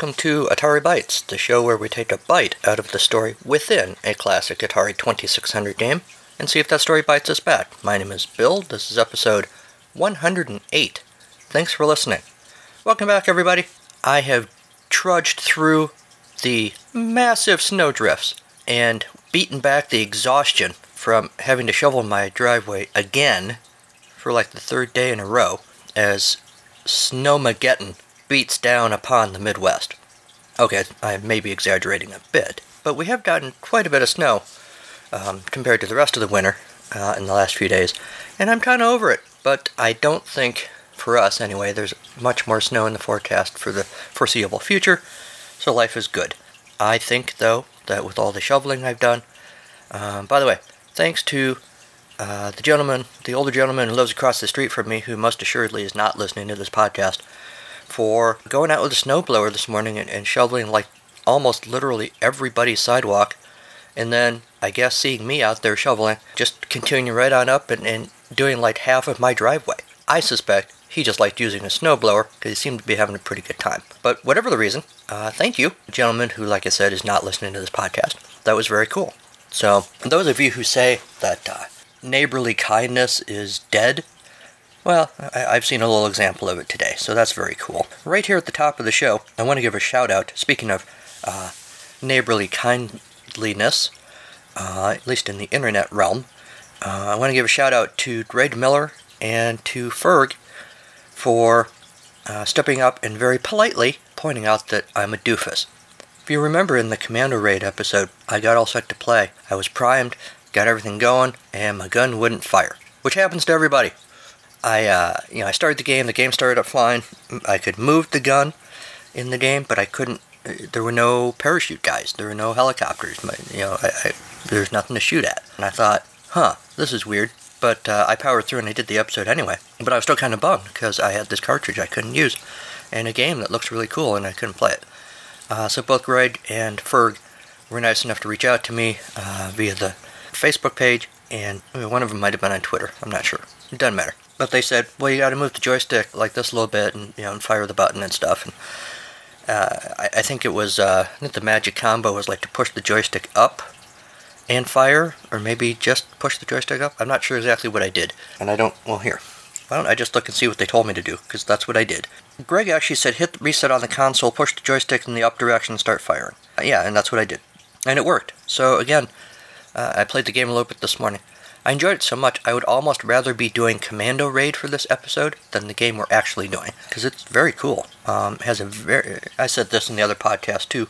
Welcome to Atari Bytes, the show where we take a bite out of the story within a classic Atari 2600 game and see if that story bites us back. My name is Bill. This is episode 108. Thanks for listening. Welcome back, everybody. I have trudged through the massive snowdrifts and beaten back the exhaustion from having to shovel my driveway again for like the third day in a row as Snowmageddon beats down upon the Midwest. Okay, I may be exaggerating a bit, but we have gotten quite a bit of snow um, compared to the rest of the winter uh, in the last few days, and I'm kind of over it. But I don't think, for us anyway, there's much more snow in the forecast for the foreseeable future, so life is good. I think, though, that with all the shoveling I've done, um, by the way, thanks to uh, the gentleman, the older gentleman who lives across the street from me, who most assuredly is not listening to this podcast, for going out with a snowblower this morning and, and shoveling like almost literally everybody's sidewalk, and then I guess seeing me out there shoveling, just continuing right on up and, and doing like half of my driveway. I suspect he just liked using a snowblower because he seemed to be having a pretty good time. But whatever the reason, uh, thank you, gentleman who, like I said, is not listening to this podcast. That was very cool. So, those of you who say that uh, neighborly kindness is dead, well, I- have seen a little example of it today, so that's very cool. Right here at the top of the show, I want to give a shout out, speaking of uh, neighborly kindliness, uh, at least in the internet realm, uh, I want to give a shout out to Greg Miller and to Ferg for uh, stepping up and very politely pointing out that I'm a doofus. If you remember in the Commando Raid episode, I got all set to play. I was primed, got everything going, and my gun wouldn't fire, which happens to everybody. I, uh, you know, I started the game. The game started up fine. I could move the gun in the game, but I couldn't. Uh, there were no parachute guys. There were no helicopters. You know, I, I, there's nothing to shoot at. And I thought, huh, this is weird. But uh, I powered through and I did the episode anyway. But I was still kind of bummed because I had this cartridge I couldn't use, and a game that looks really cool, and I couldn't play it. Uh, so both Greg and Ferg were nice enough to reach out to me uh, via the Facebook page, and one of them might have been on Twitter. I'm not sure. It doesn't matter. But they said, well, you got to move the joystick like this a little bit, and you know, and fire the button and stuff. And uh, I, I, think it was, uh, I think the magic combo was like to push the joystick up and fire, or maybe just push the joystick up. I'm not sure exactly what I did, and I don't. Well, here. Why don't I just look and see what they told me to do? Because that's what I did. Greg actually said hit reset on the console, push the joystick in the up direction, and start firing. Uh, yeah, and that's what I did, and it worked. So again, uh, I played the game a little bit this morning. I enjoyed it so much, I would almost rather be doing Commando Raid for this episode than the game we're actually doing, because it's very cool. Um, has a very, I said this in the other podcast too,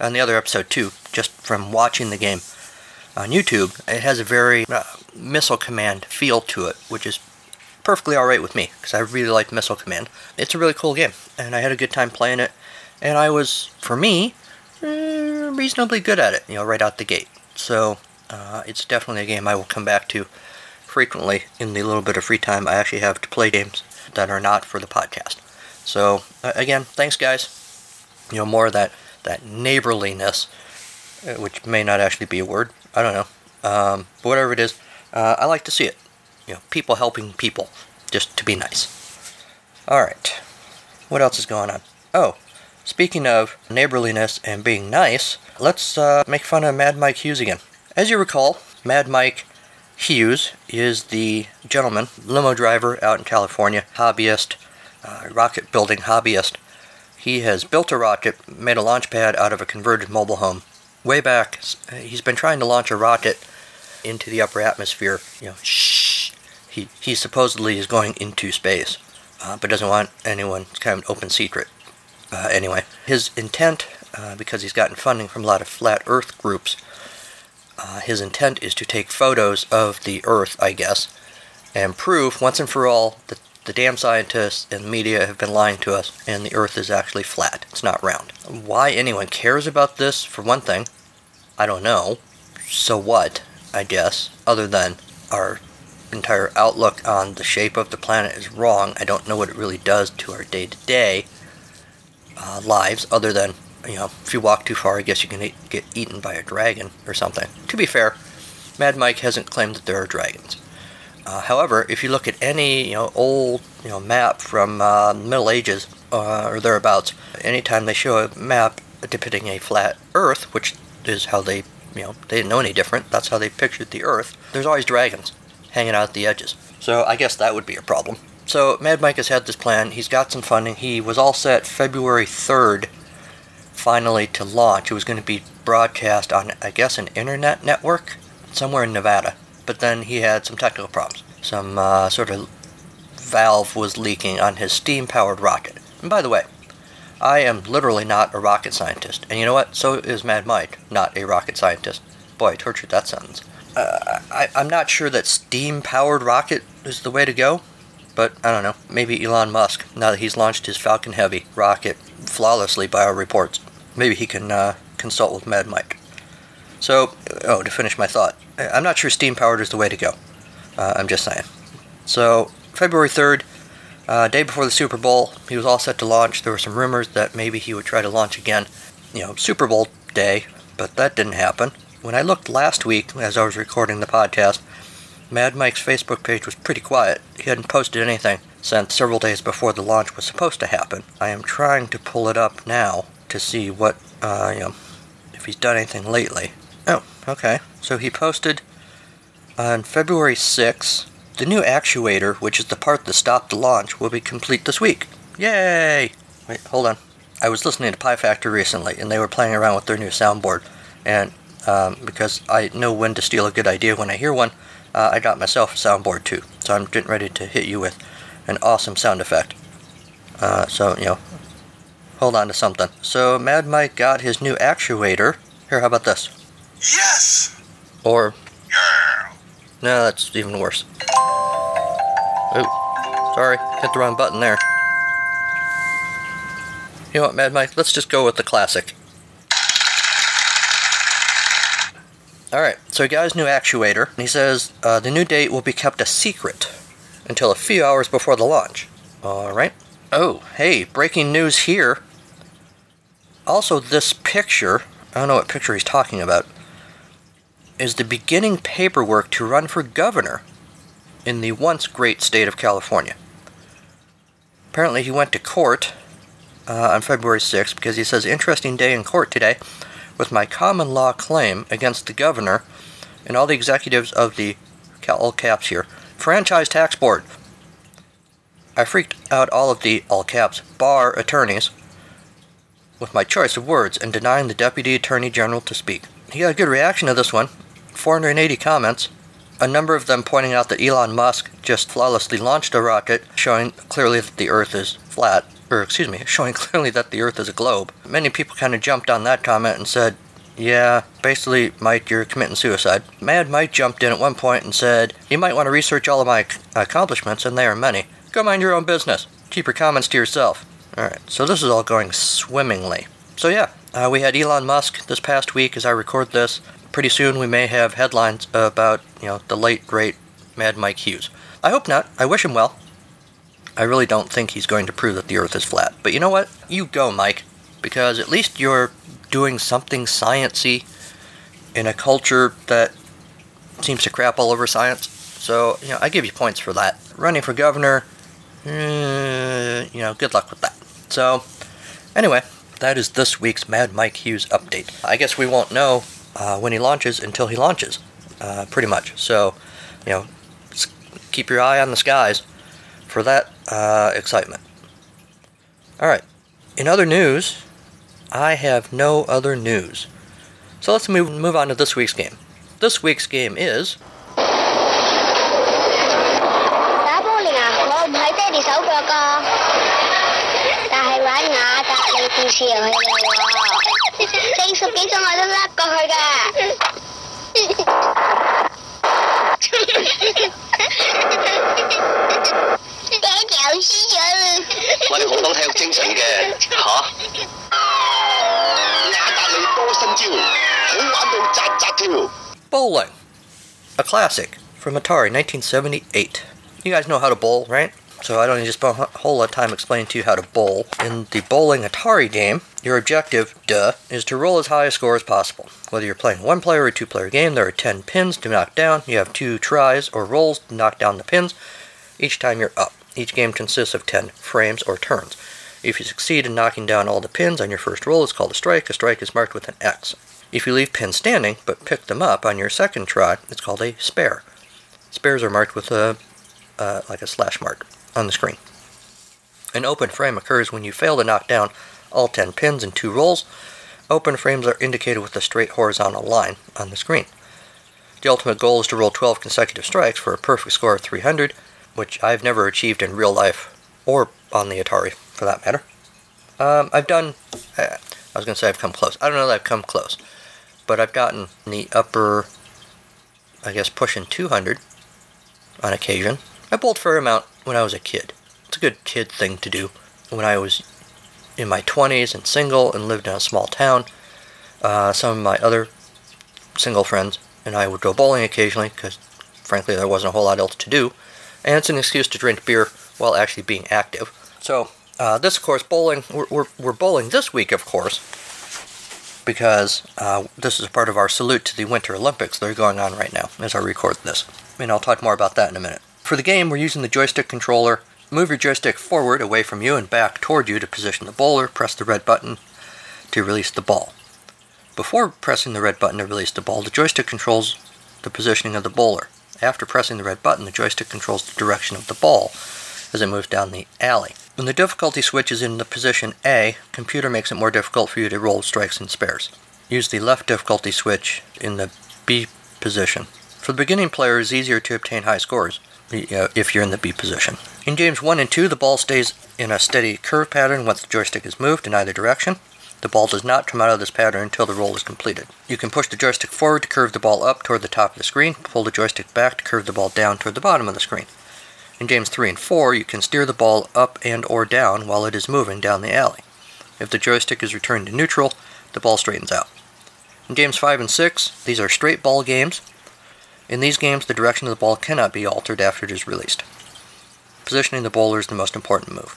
on the other episode too, just from watching the game on YouTube. It has a very uh, Missile Command feel to it, which is perfectly alright with me, because I really like Missile Command. It's a really cool game, and I had a good time playing it, and I was, for me, eh, reasonably good at it, you know, right out the gate. So, uh, it's definitely a game I will come back to frequently in the little bit of free time I actually have to play games that are not for the podcast. So uh, again, thanks guys. You know more of that that neighborliness, uh, which may not actually be a word. I don't know. Um, but whatever it is, uh, I like to see it. You know, people helping people, just to be nice. All right. What else is going on? Oh, speaking of neighborliness and being nice, let's uh, make fun of Mad Mike Hughes again. As you recall, Mad Mike Hughes is the gentleman, limo driver out in California, hobbyist, uh, rocket building hobbyist. He has built a rocket, made a launch pad out of a converted mobile home. Way back, he's been trying to launch a rocket into the upper atmosphere. You know, shh. He, he supposedly is going into space, uh, but doesn't want anyone. It's kind of an open secret. Uh, anyway, his intent, uh, because he's gotten funding from a lot of flat Earth groups, uh, his intent is to take photos of the Earth, I guess, and prove once and for all that the damn scientists and media have been lying to us, and the Earth is actually flat. It's not round. Why anyone cares about this, for one thing, I don't know. So what, I guess, other than our entire outlook on the shape of the planet is wrong. I don't know what it really does to our day to day lives, other than you know, if you walk too far, I guess you can eat, get eaten by a dragon or something. To be fair, Mad Mike hasn't claimed that there are dragons. Uh, however, if you look at any you know old you know map from uh, Middle Ages, uh, or thereabouts. Anytime they show a map depicting a flat Earth, which is how they, you know, they didn't know any different. That's how they pictured the Earth. There's always dragons hanging out at the edges. So I guess that would be a problem. So Mad Mike has had this plan. He's got some funding. He was all set February 3rd, finally to launch. It was going to be broadcast on, I guess, an internet network somewhere in Nevada. But then he had some technical problems. Some uh, sort of valve was leaking on his steam powered rocket. And by the way, I am literally not a rocket scientist. And you know what? So is Mad Mike, not a rocket scientist. Boy, I tortured that sentence. Uh, I, I'm not sure that steam powered rocket is the way to go. But I don't know, maybe Elon Musk, now that he's launched his Falcon Heavy rocket flawlessly by our reports, maybe he can uh, consult with Mad Mike. So, oh, to finish my thought, I'm not sure steam powered is the way to go. Uh, I'm just saying. So, February 3rd, uh, day before the Super Bowl, he was all set to launch. There were some rumors that maybe he would try to launch again, you know, Super Bowl day, but that didn't happen. When I looked last week, as I was recording the podcast, Mad Mike's Facebook page was pretty quiet. He hadn't posted anything since several days before the launch was supposed to happen. I am trying to pull it up now to see what, uh, you know, if he's done anything lately. Oh, okay. So he posted on February 6th, the new actuator, which is the part that stopped the launch, will be complete this week. Yay! Wait, hold on. I was listening to Pie Factor recently, and they were playing around with their new soundboard. And um, because I know when to steal a good idea when I hear one, uh, I got myself a soundboard too, so I'm getting ready to hit you with an awesome sound effect. Uh, so, you know, hold on to something. So, Mad Mike got his new actuator. Here, how about this? Yes! Or, no, that's even worse. Oh, sorry, hit the wrong button there. You know what, Mad Mike? Let's just go with the classic. Alright, so he got his new actuator, and he says uh, the new date will be kept a secret until a few hours before the launch. Alright. Oh, hey, breaking news here. Also, this picture, I don't know what picture he's talking about, is the beginning paperwork to run for governor in the once great state of California. Apparently, he went to court uh, on February 6th because he says, interesting day in court today with my common law claim against the governor and all the executives of the, all caps here, Franchise Tax Board. I freaked out all of the, all caps, bar attorneys with my choice of words and denying the Deputy Attorney General to speak. He got a good reaction to this one 480 comments, a number of them pointing out that Elon Musk just flawlessly launched a rocket, showing clearly that the Earth is flat, or excuse me, showing clearly that the Earth is a globe. Many people kind of jumped on that comment and said, yeah, basically, Mike, you're committing suicide. Mad Mike jumped in at one point and said, You might want to research all of my ac- accomplishments, and they are many. Go mind your own business. Keep your comments to yourself. Alright, so this is all going swimmingly. So, yeah, uh, we had Elon Musk this past week as I record this. Pretty soon we may have headlines about, you know, the late, great Mad Mike Hughes. I hope not. I wish him well. I really don't think he's going to prove that the Earth is flat. But you know what? You go, Mike. Because at least you're doing something sciency in a culture that seems to crap all over science. So, you know, I give you points for that. Running for governor, eh, you know, good luck with that. So, anyway, that is this week's Mad Mike Hughes update. I guess we won't know uh, when he launches until he launches, uh, pretty much. So, you know, keep your eye on the skies for that uh, excitement. All right. In other news, I have no other news. So let's move move on to this week's game. This week's game is 格里故事游戏嚟喎，四十几种我都甩过去㗎。爹哋有输咗啦！喂，你好讲体育精神嘅吓？雅格里多新招，好玩到扎扎跳。 bowling, a classic from Atari 1978. You guys know how to bowl, right? So I don't need to spend a whole lot of time explaining to you how to bowl. In the bowling Atari game, your objective, duh, is to roll as high a score as possible. Whether you're playing one player or two player game, there are 10 pins to knock down. You have two tries or rolls to knock down the pins each time you're up. Each game consists of 10 frames or turns. If you succeed in knocking down all the pins on your first roll, it's called a strike. A strike is marked with an X. If you leave pins standing but pick them up on your second try, it's called a spare. Spares are marked with a uh, like a slash mark on the screen. An open frame occurs when you fail to knock down all 10 pins in two rolls. Open frames are indicated with a straight horizontal line on the screen. The ultimate goal is to roll 12 consecutive strikes for a perfect score of 300, which I've never achieved in real life or on the Atari for that matter. Um, I've done, uh, I was going to say I've come close. I don't know that I've come close, but I've gotten the upper, I guess, pushing 200 on occasion. I bowled fair amount when I was a kid. It's a good kid thing to do. When I was in my 20s and single and lived in a small town, uh, some of my other single friends and I would go bowling occasionally because, frankly, there wasn't a whole lot else to do, and it's an excuse to drink beer while actually being active. So, uh, this, of course, bowling, we're, we're, we're, bowling this week, of course, because uh, this is part of our salute to the Winter Olympics that are going on right now as I record this. And I'll talk more about that in a minute. For the game, we're using the joystick controller. Move your joystick forward away from you and back toward you to position the bowler. Press the red button to release the ball. Before pressing the red button to release the ball, the joystick controls the positioning of the bowler. After pressing the red button, the joystick controls the direction of the ball as it moves down the alley. When the difficulty switch is in the position A, computer makes it more difficult for you to roll strikes and spares. Use the left difficulty switch in the B position. For the beginning player, it is easier to obtain high scores Uh, if you're in the B position. In games 1 and 2, the ball stays in a steady curve pattern once the joystick is moved in either direction. The ball does not come out of this pattern until the roll is completed. You can push the joystick forward to curve the ball up toward the top of the screen, pull the joystick back to curve the ball down toward the bottom of the screen. In games 3 and 4, you can steer the ball up and or down while it is moving down the alley. If the joystick is returned to neutral, the ball straightens out. In games 5 and 6, these are straight ball games. In these games, the direction of the ball cannot be altered after it is released. Positioning the bowler is the most important move.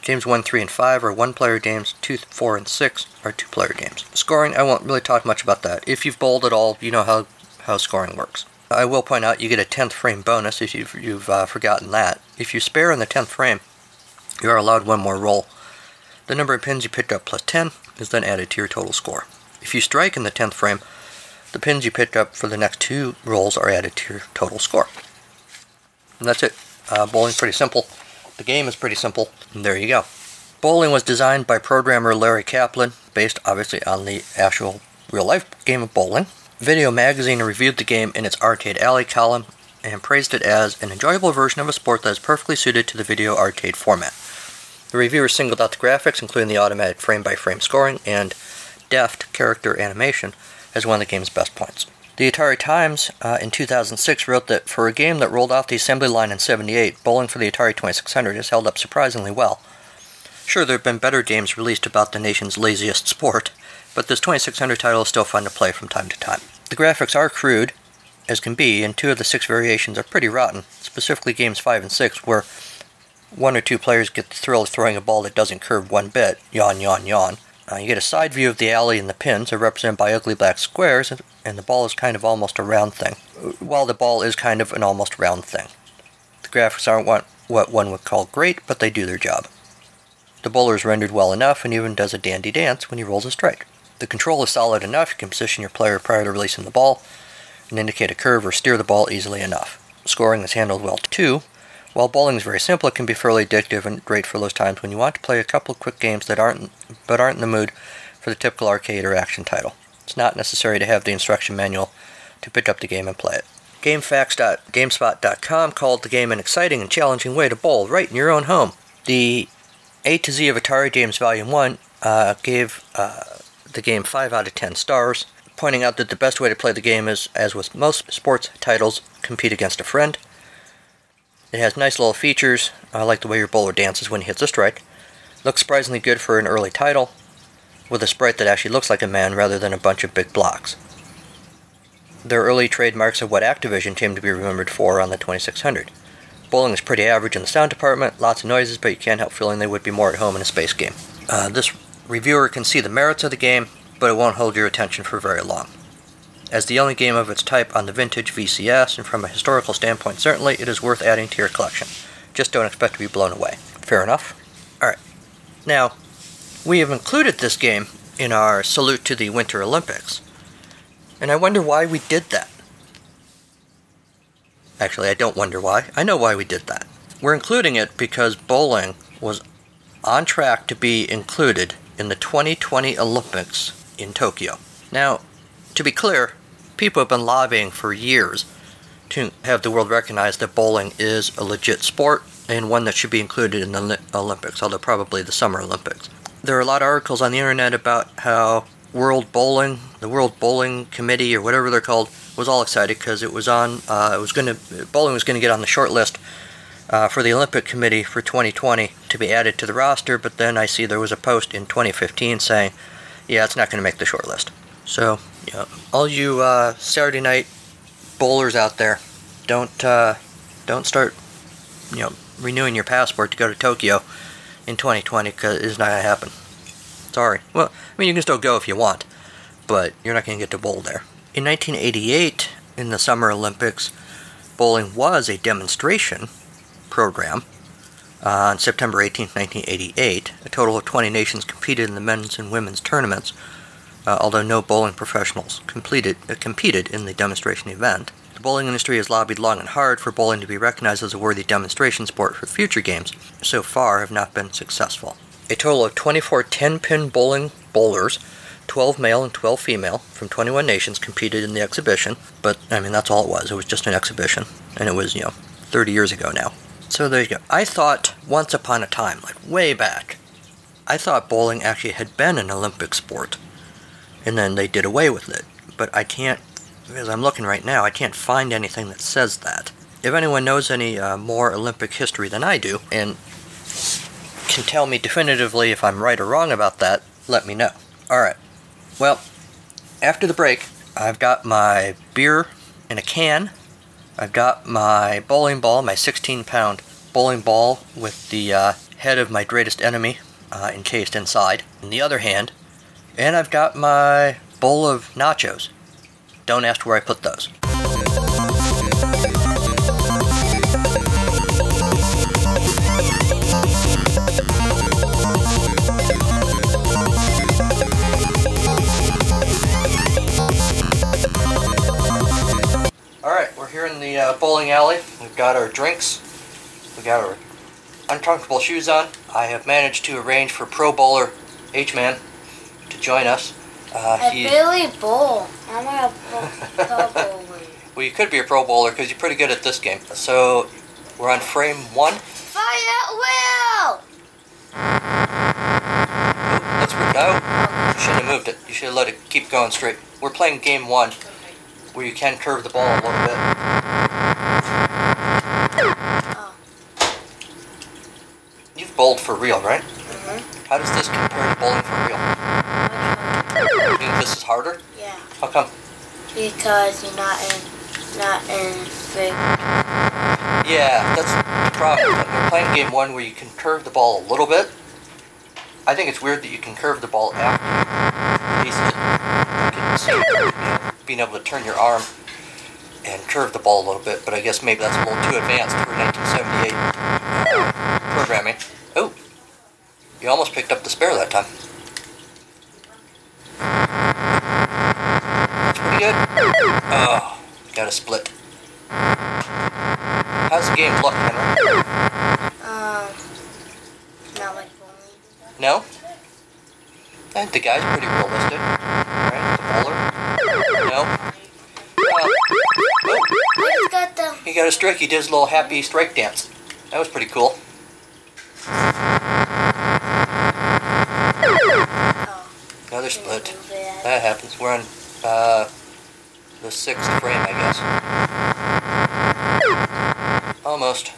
Games 1, 3, and 5 are one player games, 2, 4, and 6 are two player games. Scoring, I won't really talk much about that. If you've bowled at all, you know how, how scoring works. I will point out you get a 10th frame bonus if you've, you've uh, forgotten that. If you spare in the 10th frame, you are allowed one more roll. The number of pins you picked up plus 10 is then added to your total score. If you strike in the 10th frame, the pins you picked up for the next two rolls are added to your total score. And that's it. Uh, bowling's pretty simple. The game is pretty simple, and there you go. Bowling was designed by programmer Larry Kaplan, based obviously on the actual real life game of bowling. Video Magazine reviewed the game in its Arcade Alley column and praised it as an enjoyable version of a sport that is perfectly suited to the video arcade format. The reviewer singled out the graphics, including the automatic frame by frame scoring and deft character animation, as one of the game's best points. The Atari Times uh, in 2006 wrote that for a game that rolled off the assembly line in 78, Bowling for the Atari 2600 has held up surprisingly well. Sure, there have been better games released about the nation's laziest sport, but this 2600 title is still fun to play from time to time. The graphics are crude, as can be, and two of the six variations are pretty rotten, specifically games 5 and 6, where one or two players get the thrill of throwing a ball that doesn't curve one bit, yawn, yawn, yawn. Uh, you get a side view of the alley and the pins are represented by ugly black squares, and the ball is kind of almost a round thing. While the ball is kind of an almost round thing. The graphics aren't what, what one would call great, but they do their job. The bowler is rendered well enough and even does a dandy dance when he rolls a strike. The control is solid enough, you can position your player prior to releasing the ball and indicate a curve or steer the ball easily enough. Scoring is handled well too. While bowling is very simple, it can be fairly addictive and great for those times when you want to play a couple quick games that aren't but aren't in the mood for the typical arcade or action title. It's not necessary to have the instruction manual to pick up the game and play it. GameFAQs.gamespot.com called the game an exciting and challenging way to bowl right in your own home. The A to Z of Atari Games Volume 1 uh, gave uh, the game 5 out of 10 stars, pointing out that the best way to play the game is, as with most sports titles, compete against a friend. It has nice little features, I like the way your bowler dances when he hits a strike. Looks surprisingly good for an early title, with a sprite that actually looks like a man rather than a bunch of big blocks. Their early trademarks are what Activision came to be remembered for on the 2600. Bowling is pretty average in the sound department, lots of noises, but you can't help feeling they would be more at home in a space game. Uh, this reviewer can see the merits of the game, but it won't hold your attention for very long. As the only game of its type on the vintage VCS, and from a historical standpoint, certainly, it is worth adding to your collection. Just don't expect to be blown away. Fair enough? Alright. Now, we have included this game in our salute to the Winter Olympics. And I wonder why we did that. Actually, I don't wonder why. I know why we did that. We're including it because bowling was on track to be included in the 2020 Olympics in Tokyo. Now, to be clear, people have been lobbying for years to have the world recognize that bowling is a legit sport and one that should be included in the Olympics, although probably the Summer Olympics. There are a lot of articles on the internet about how World Bowling, the World Bowling Committee or whatever they're called, was all excited because it was on. Uh, it was going to bowling was going to get on the short list uh, for the Olympic Committee for 2020 to be added to the roster. But then I see there was a post in 2015 saying, "Yeah, it's not going to make the short list." So, yeah, all you uh, Saturday night bowlers out there, don't uh, don't start, you know, renewing your passport to go to Tokyo in 2020 because it's not to happen. Sorry. Well, I mean, you can still go if you want, but you're not to get to bowl there. In 1988, in the Summer Olympics, bowling was a demonstration program. Uh, on September 18, 1988, a total of 20 nations competed in the men's and women's tournaments, uh, although no bowling professionals completed, uh, competed in the demonstration event. The bowling industry has lobbied long and hard for bowling to be recognized as a worthy demonstration sport for future games. So far, have not been successful. A total of 24 10-pin bowling bowlers, 12 male and 12 female, from 21 nations competed in the exhibition. But I mean, that's all it was. It was just an exhibition, and it was you know 30 years ago now. So there you go. I thought once upon a time, like way back, I thought bowling actually had been an Olympic sport, and then they did away with it. But I can't, as I'm looking right now, I can't find anything that says that. If anyone knows any uh, more Olympic history than I do, and can tell me definitively if I'm right or wrong about that, let me know. Alright. Well, after the break, I've got my beer in a can. I've got my bowling ball, my 16 pound bowling ball with the uh, head of my greatest enemy uh, encased inside in the other hand. And I've got my bowl of nachos. Don't ask where I put those. Alright, we're here in the uh, bowling alley. We've got our drinks. We've got our uncomfortable shoes on. I have managed to arrange for Pro Bowler H-Man to join us. Uh, he- barely bowl. I'm a pro pro bowler. well, you could be a Pro Bowler because you're pretty good at this game. So, we're on frame one. Fire at will! Oh, let's no, you shouldn't have moved it. You should have let it keep going straight. We're playing game one, where you can curve the ball a little bit. Oh. You've bowled for real, right? How come? because you're not in, not in big. Yeah, that's the problem. We're playing game one where you can curve the ball a little bit. I think it's weird that you can curve the ball after you release it. You can see, you know, being able to turn your arm and curve the ball a little bit, but I guess maybe that's a little too advanced for 1978 uh, programming. Oh, you almost picked up the spare that time. Good. Oh, got a split. How's the game look, Henry? Um, not like bowling. No? I think the guy's pretty realistic. Right? The bowler? No? Uh, oh, just got the. he got a strike. He did his little happy strike dance. That was pretty cool. Oh, Another split. That happens. We're on uh, the sixth frame, I guess. Almost.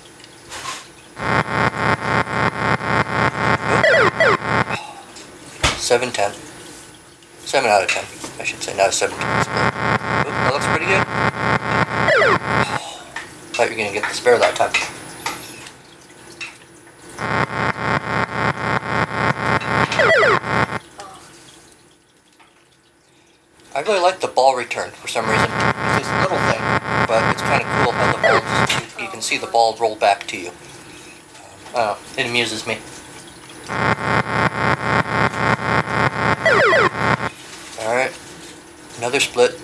Seven ten. Seven out of ten. I should say, not a seven ten split. Oop, that looks pretty good. Thought you were gonna get the spare that time. really like the ball return for some reason. It's just a little thing, but it's kind of cool how the ball just, you, you, can see the ball roll back to you. Uh, it amuses me. All right, another split.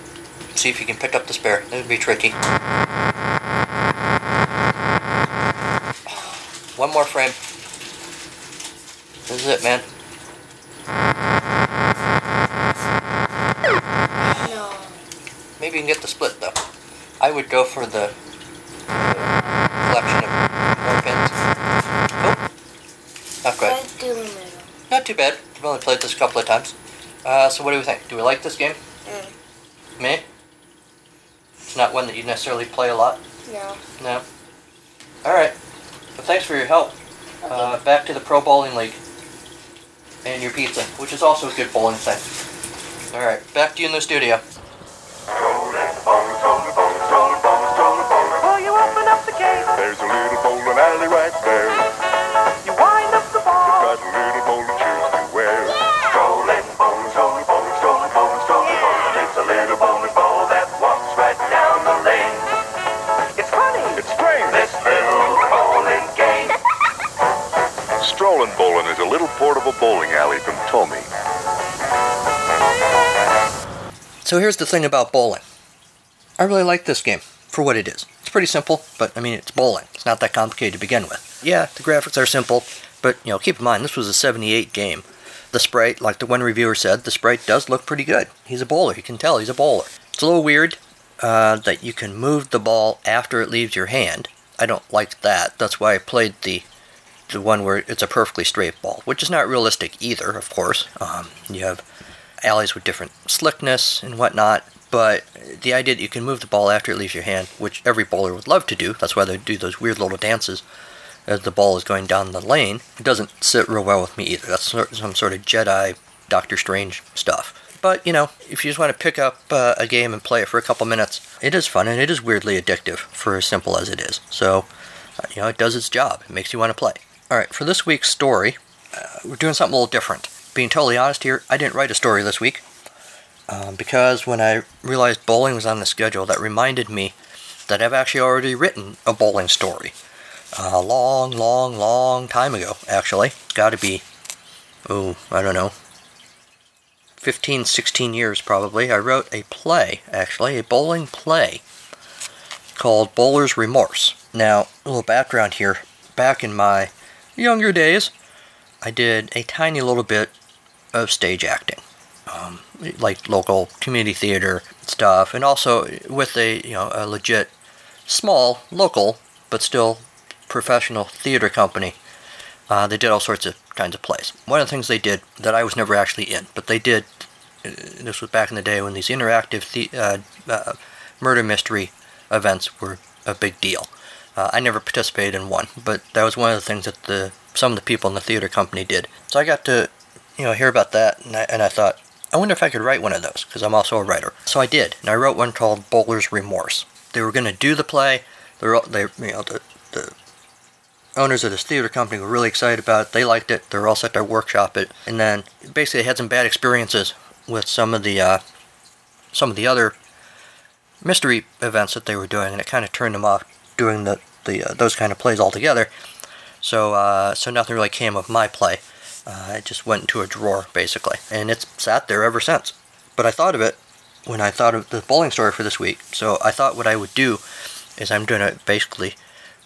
See if you can pick up the spare. It would be tricky. One more frame. This is it, man. I would go for the uh, collection of more pins. Oh, not quite. Right through the middle. Not too bad. I've only played this a couple of times. Uh, so what do we think? Do we like this game? Mm. Me? It's not one that you necessarily play a lot. No. No. All right. Well, thanks for your help. Uh, back to the Pro Bowling League and your pizza, which is also a good bowling thing. All right, back to you in the studio. Little bowling alley right there. you wind up the ball. Got a little bowling shoes to wear. Strolling, bowling, strolling, bowling, strolling, bowling, strolling, bowling. It's a little bowling ball that walks right down the lane. It's funny. It's strange, this little bowling game. Strolling Bowling is a little portable bowling alley from Tomy. So here's the thing about bowling. I really like this game for what it is. It's pretty simple, but I mean it's bowling. It's not that complicated to begin with. Yeah, the graphics are simple, but you know, keep in mind this was a 78 game. The sprite, like the one reviewer said, the sprite does look pretty good. He's a bowler. You can tell he's a bowler. It's a little weird uh, that you can move the ball after it leaves your hand. I don't like that. That's why I played the the one where it's a perfectly straight ball, which is not realistic either, of course. Um, you have alleys with different slickness and whatnot, but the idea that you can move the ball after it leaves your hand, which every bowler would love to do, that's why they do those weird little dances as the ball is going down the lane, it doesn't sit real well with me either. That's some sort of Jedi Doctor Strange stuff. But, you know, if you just want to pick up uh, a game and play it for a couple minutes, it is fun and it is weirdly addictive for as simple as it is. So, uh, you know, it does its job. It makes you want to play. All right, for this week's story, uh, we're doing something a little different. Being totally honest here, I didn't write a story this week um, because when I realized bowling was on the schedule, that reminded me that I've actually already written a bowling story. A long, long, long time ago, actually. Got to be, oh, I don't know, 15, 16 years probably. I wrote a play, actually, a bowling play called Bowler's Remorse. Now, a little background here. Back in my younger days, I did a tiny little bit of stage acting, um, like local community theater stuff, and also with a you know a legit small local but still professional theater company. Uh, they did all sorts of kinds of plays. One of the things they did that I was never actually in, but they did. Uh, this was back in the day when these interactive the, uh, uh, murder mystery events were a big deal. Uh, I never participated in one, but that was one of the things that the some of the people in the theater company did. So I got to, you know, hear about that, and I, and I thought, I wonder if I could write one of those because I'm also a writer. So I did, and I wrote one called Bowler's Remorse. They were going to do the play. They, were, they, you know, the, the owners of this theater company were really excited about it. They liked it. They were all set to workshop it, and then basically they had some bad experiences with some of the uh, some of the other mystery events that they were doing, and it kind of turned them off doing the, the uh, those kind of plays altogether. So uh, so nothing really came of my play. Uh, it just went into a drawer basically, and it's sat there ever since. But I thought of it when I thought of the bowling story for this week. So I thought what I would do is I'm going to basically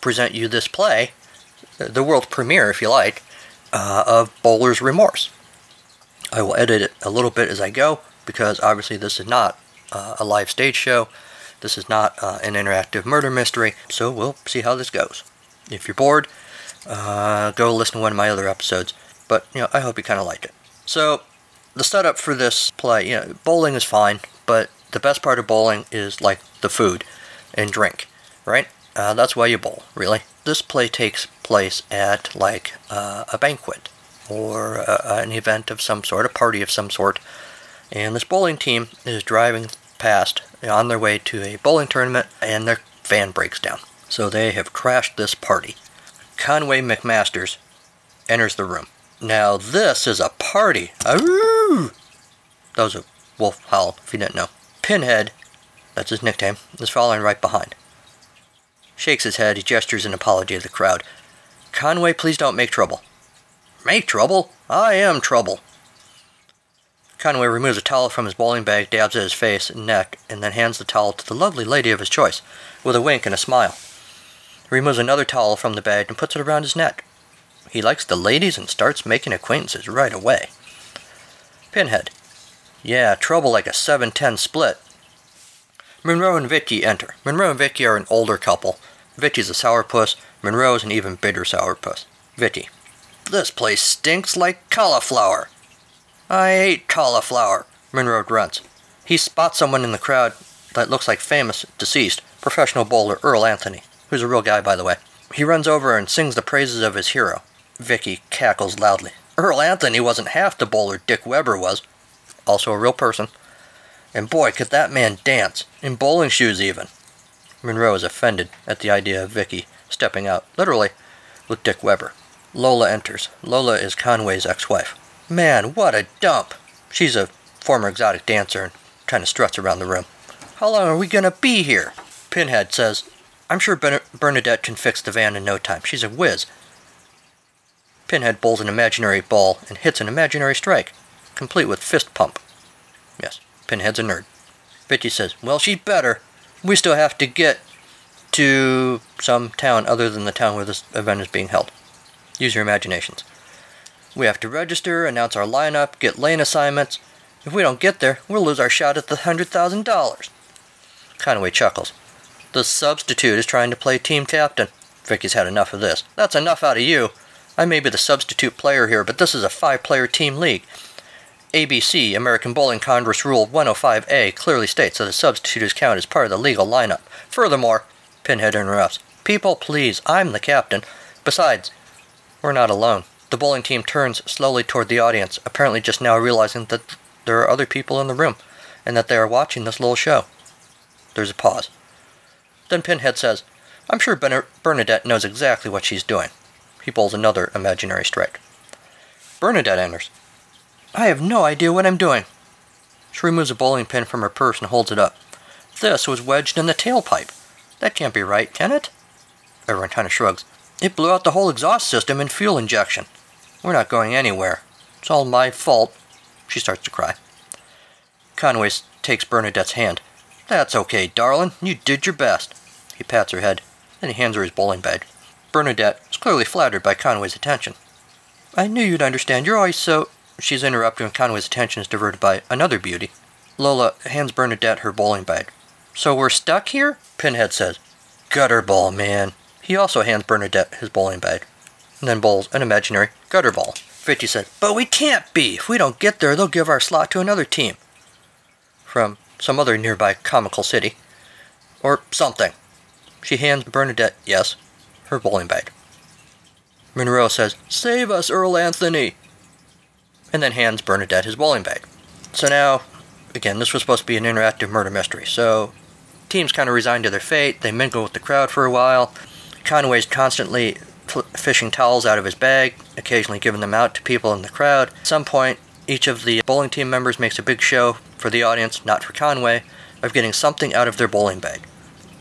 present you this play, the world premiere, if you like, uh, of Bowler's Remorse. I will edit it a little bit as I go because obviously this is not uh, a live stage show. This is not uh, an interactive murder mystery, so we'll see how this goes. If you're bored, uh, go listen to one of my other episodes. But you know, I hope you kind of liked it. So, the setup for this play, you know, bowling is fine, but the best part of bowling is like the food and drink, right? Uh, that's why you bowl, really. This play takes place at like uh, a banquet or uh, an event of some sort, a party of some sort, and this bowling team is driving past on their way to a bowling tournament, and their van breaks down. So they have crashed this party. Conway McMasters enters the room. Now this is a party. Aroo! That was a wolf howl, if you didn't know. Pinhead, that's his nickname, is following right behind. Shakes his head, he gestures an apology to the crowd. Conway, please don't make trouble. Make trouble? I am trouble. Conway removes a towel from his bowling bag, dabs at his face and neck, and then hands the towel to the lovely lady of his choice, with a wink and a smile. He removes another towel from the bag and puts it around his neck. He likes the ladies and starts making acquaintances right away. Pinhead. Yeah, trouble like a 7-10 split. Monroe and Vicky enter. Monroe and Vicky are an older couple. Vicky's a sourpuss. Monroe's an even bigger sourpuss. Vicky. This place stinks like cauliflower. I hate cauliflower, Monroe grunts. He spots someone in the crowd that looks like famous deceased professional bowler Earl Anthony, who's a real guy, by the way. He runs over and sings the praises of his hero. Vicky cackles loudly. Earl Anthony wasn't half the bowler Dick Weber was. Also a real person. And boy, could that man dance, in bowling shoes even. Monroe is offended at the idea of Vicky stepping out, literally, with Dick Weber. Lola enters. Lola is Conway's ex-wife. Man, what a dump! She's a former exotic dancer and kind of struts around the room. How long are we gonna be here? Pinhead says, I'm sure Bernadette can fix the van in no time. She's a whiz. Pinhead bowls an imaginary ball and hits an imaginary strike, complete with fist pump. Yes, Pinhead's a nerd. Vicky says, Well, she's better. We still have to get to some town other than the town where this event is being held. Use your imaginations. We have to register, announce our lineup, get lane assignments. If we don't get there, we'll lose our shot at the $100,000. Conway chuckles. The substitute is trying to play team captain. Vicky's had enough of this. That's enough out of you. I may be the substitute player here, but this is a five player team league. ABC, American Bowling Congress Rule 105A, clearly states that a substitute is as part of the legal lineup. Furthermore, Pinhead interrupts. People, please, I'm the captain. Besides, we're not alone. The bowling team turns slowly toward the audience, apparently just now realizing that there are other people in the room and that they are watching this little show. There's a pause. Then Pinhead says, I'm sure Bernadette knows exactly what she's doing. He bowls another imaginary strike. Bernadette enters. I have no idea what I'm doing. She removes a bowling pin from her purse and holds it up. This was wedged in the tailpipe. That can't be right, can it? Everyone kind of shrugs. It blew out the whole exhaust system and fuel injection. We're not going anywhere. It's all my fault. She starts to cry. Conway takes Bernadette's hand. That's okay, darling. You did your best. He pats her head. Then he hands her his bowling bag. Bernadette is clearly flattered by Conway's attention. I knew you'd understand. You're always so. She's interrupted when Conway's attention is diverted by another beauty. Lola hands Bernadette her bowling bag. So we're stuck here? Pinhead says. Gutter ball, man. He also hands Bernadette his bowling bag, and then bowls an imaginary gutter ball. Vicky says, But we can't be. If we don't get there, they'll give our slot to another team. From some other nearby comical city. Or something. She hands Bernadette, yes, her bowling bag. Monroe says, Save us, Earl Anthony! And then hands Bernadette his bowling bag. So now, again, this was supposed to be an interactive murder mystery. So teams kind of resign to their fate. They mingle with the crowd for a while. Conway's constantly fishing towels out of his bag, occasionally giving them out to people in the crowd. At some point, each of the bowling team members makes a big show for the audience, not for Conway, of getting something out of their bowling bag.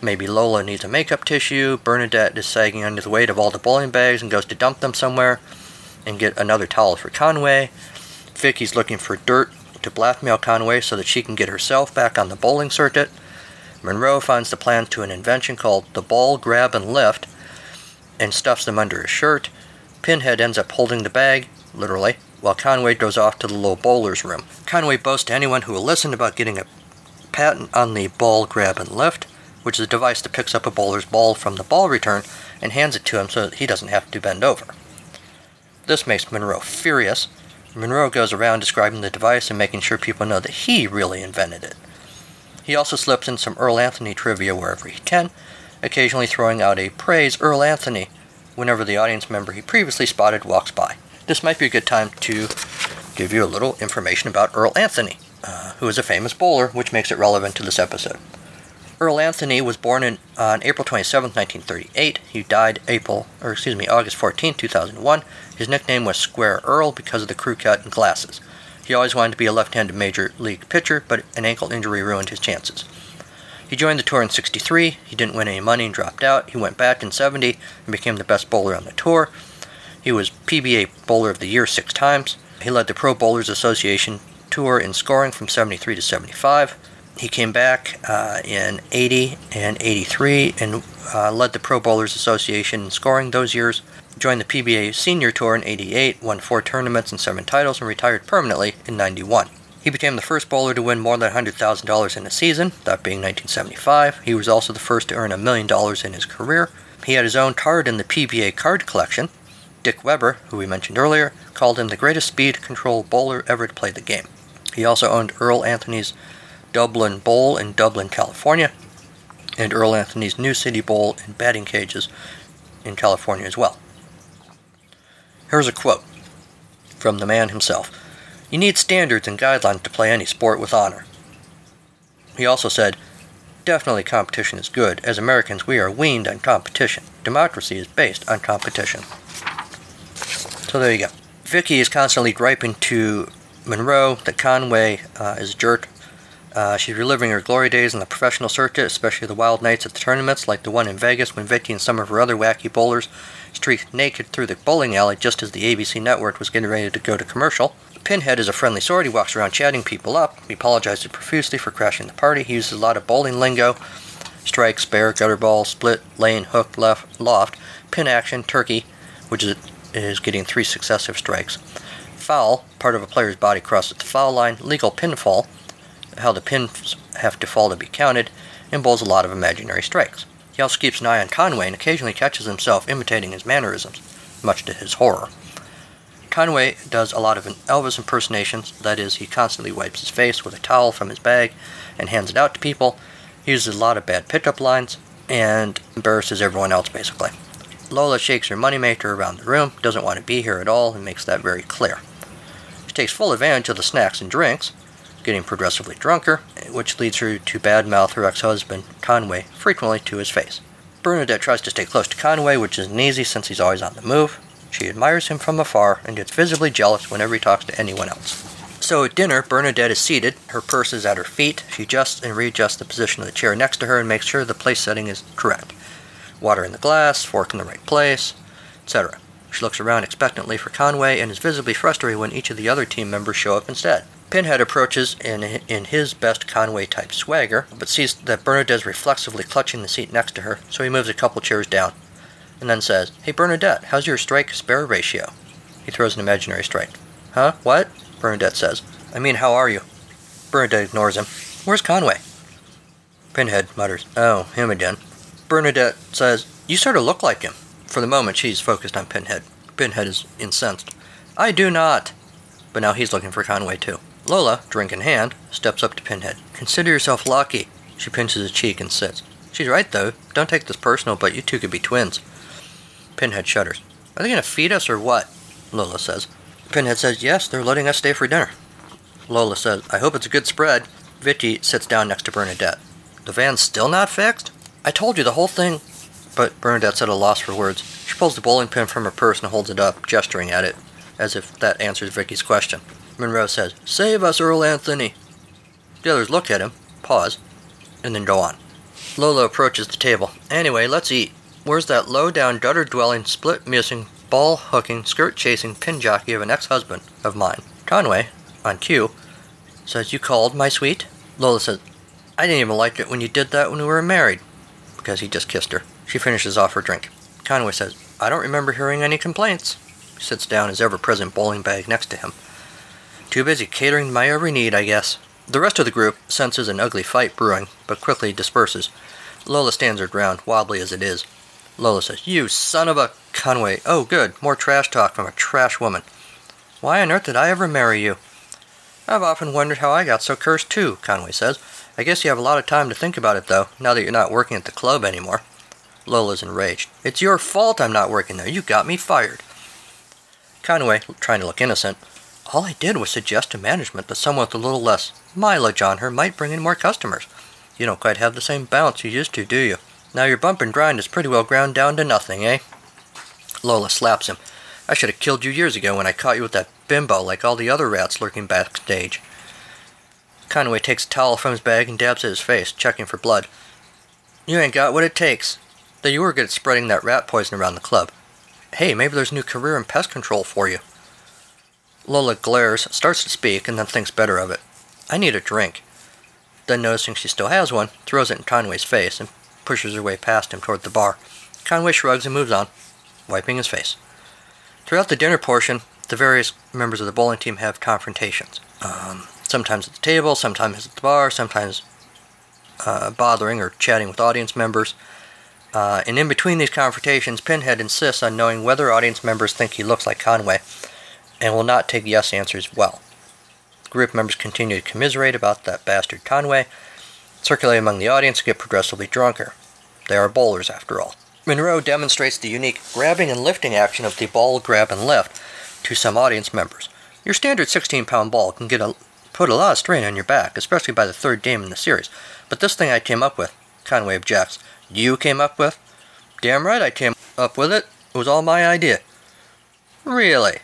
Maybe Lola needs a makeup tissue, Bernadette is sagging under the weight of all the bowling bags and goes to dump them somewhere and get another towel for Conway. Vicky's looking for dirt to blackmail Conway so that she can get herself back on the bowling circuit. Monroe finds the plan to an invention called the ball grab and lift and stuffs them under his shirt. Pinhead ends up holding the bag, literally, while Conway goes off to the low bowler's room. Conway boasts to anyone who will listen about getting a patent on the ball grab and lift, which is a device that picks up a bowler's ball from the ball return and hands it to him so that he doesn't have to bend over. This makes Monroe furious. Monroe goes around describing the device and making sure people know that he really invented it. He also slips in some Earl Anthony trivia wherever he can, occasionally throwing out a praise Earl Anthony whenever the audience member he previously spotted walks by. This might be a good time to give you a little information about Earl Anthony, uh, who is a famous bowler, which makes it relevant to this episode. Earl Anthony was born in, uh, on April 27, 1938. He died April, or excuse me, August 14, 2001. His nickname was Square Earl because of the crew cut and glasses. He always wanted to be a left-handed major league pitcher, but an ankle injury ruined his chances. He joined the tour in 63. He didn't win any money and dropped out. He went back in 70 and became the best bowler on the tour. He was PBA Bowler of the Year six times. He led the Pro Bowlers Association tour in scoring from 73 to 75. He came back uh, in 80 and 83 and uh, led the Pro Bowlers Association in scoring those years. Joined the PBA Senior Tour in 88, won four tournaments and seven titles, and retired permanently in 91. He became the first bowler to win more than $100,000 in a season, that being 1975. He was also the first to earn a million dollars in his career. He had his own card in the PBA card collection. Dick Weber, who we mentioned earlier, called him the greatest speed control bowler ever to play the game. He also owned Earl Anthony's Dublin Bowl in Dublin, California, and Earl Anthony's New City Bowl in batting cages in California as well. Here's a quote from the man himself You need standards and guidelines to play any sport with honor. He also said, Definitely competition is good. As Americans, we are weaned on competition. Democracy is based on competition. So there you go. Vicky is constantly griping to Monroe that Conway uh, is a jerk. She's reliving her glory days in the professional circuit, especially the wild nights at the tournaments, like the one in Vegas when Vicky and some of her other wacky bowlers streaked naked through the bowling alley just as the ABC network was getting ready to go to commercial. Pinhead is a friendly sort. He walks around chatting people up. He apologizes profusely for crashing the party. He uses a lot of bowling lingo strike, spare, gutter ball, split, lane, hook, left, loft, pin action, turkey, which is, is getting three successive strikes. Foul, part of a player's body crosses the foul line. Legal pinfall, how the pins have to fall to be counted, and bowls a lot of imaginary strikes. He also keeps an eye on Conway and occasionally catches himself imitating his mannerisms, much to his horror. Conway does a lot of Elvis impersonations, that is, he constantly wipes his face with a towel from his bag and hands it out to people. He uses a lot of bad pickup lines and embarrasses everyone else, basically. Lola shakes her moneymaker around the room, doesn't want to be here at all, and makes that very clear. She takes full advantage of the snacks and drinks, getting progressively drunker, which leads her to badmouth her ex husband, Conway, frequently to his face. Bernadette tries to stay close to Conway, which isn't easy since he's always on the move. She admires him from afar and gets visibly jealous whenever he talks to anyone else. So at dinner, Bernadette is seated, her purse is at her feet. She adjusts and readjusts the position of the chair next to her and makes sure the place setting is correct. Water in the glass, fork in the right place, etc. She looks around expectantly for Conway and is visibly frustrated when each of the other team members show up instead. Pinhead approaches in, in his best Conway type swagger, but sees that Bernadette is reflexively clutching the seat next to her, so he moves a couple chairs down, and then says, Hey Bernadette, how's your strike spare ratio? He throws an imaginary strike. Huh? What? Bernadette says. I mean, how are you? Bernadette ignores him. Where's Conway? Pinhead mutters, Oh, him again. Bernadette says, You sort of look like him. For the moment, she's focused on Pinhead. Pinhead is incensed. I do not. But now he's looking for Conway, too. Lola, drink in hand, steps up to Pinhead. Consider yourself lucky. She pinches his cheek and sits. She's right, though. Don't take this personal, but you two could be twins. Pinhead shudders. Are they going to feed us or what? Lola says. Pinhead says, Yes, they're letting us stay for dinner. Lola says, I hope it's a good spread. Vicky sits down next to Bernadette. The van's still not fixed? I told you the whole thing. But Bernadette's at a loss for words. She pulls the bowling pin from her purse and holds it up, gesturing at it, as if that answers Vicky's question. Monroe says, Save us, Earl Anthony. The others look at him, pause, and then go on. Lola approaches the table. Anyway, let's eat. Where's that low down, gutter dwelling, split missing, ball hooking, skirt chasing pin jockey of an ex husband of mine? Conway, on cue, says, You called, my sweet? Lola says, I didn't even like it when you did that when we were married. Because he just kissed her. She finishes off her drink. Conway says, I don't remember hearing any complaints. He sits down his ever present bowling bag next to him. Too busy catering to my every need, I guess. The rest of the group senses an ugly fight brewing, but quickly disperses. Lola stands her ground, wobbly as it is. Lola says, You son of a Conway. Oh, good. More trash talk from a trash woman. Why on earth did I ever marry you? I've often wondered how I got so cursed, too, Conway says. I guess you have a lot of time to think about it, though, now that you're not working at the club anymore. Lola's enraged. It's your fault I'm not working there. You got me fired. Conway, trying to look innocent, all I did was suggest to management that someone with a little less mileage on her might bring in more customers. You don't quite have the same bounce you used to, do you? Now your bump and grind is pretty well ground down to nothing, eh? Lola slaps him. I should have killed you years ago when I caught you with that bimbo like all the other rats lurking backstage. Conway takes a towel from his bag and dabs at his face, checking for blood. You ain't got what it takes. Though you were good at spreading that rat poison around the club. Hey, maybe there's a new career in pest control for you. Lola glares, starts to speak, and then thinks better of it. I need a drink. Then, noticing she still has one, throws it in Conway's face and pushes her way past him toward the bar. Conway shrugs and moves on, wiping his face. Throughout the dinner portion, the various members of the bowling team have confrontations. Um, sometimes at the table, sometimes at the bar, sometimes uh, bothering or chatting with audience members. Uh, and in between these confrontations, Pinhead insists on knowing whether audience members think he looks like Conway and will not take yes answers well. Group members continue to commiserate about that bastard Conway, circulate among the audience, and get progressively drunker. They are bowlers, after all. Monroe demonstrates the unique grabbing and lifting action of the ball grab and lift to some audience members. Your standard 16 pound ball can get a, put a lot of strain on your back, especially by the third game in the series. But this thing I came up with, Conway objects. You came up with? Damn right I came up with it. It was all my idea. Really?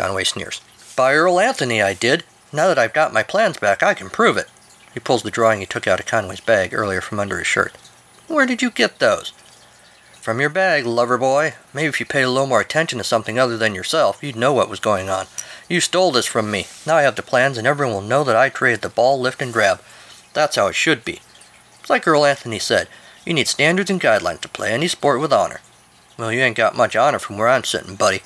Conway sneers. By Earl Anthony, I did. Now that I've got my plans back, I can prove it. He pulls the drawing he took out of Conway's bag earlier from under his shirt. Where did you get those? From your bag, lover boy. Maybe if you paid a little more attention to something other than yourself, you'd know what was going on. You stole this from me. Now I have the plans, and everyone will know that I traded the ball, lift, and grab. That's how it should be. It's like Earl Anthony said you need standards and guidelines to play any sport with honor. Well, you ain't got much honor from where I'm sitting, buddy.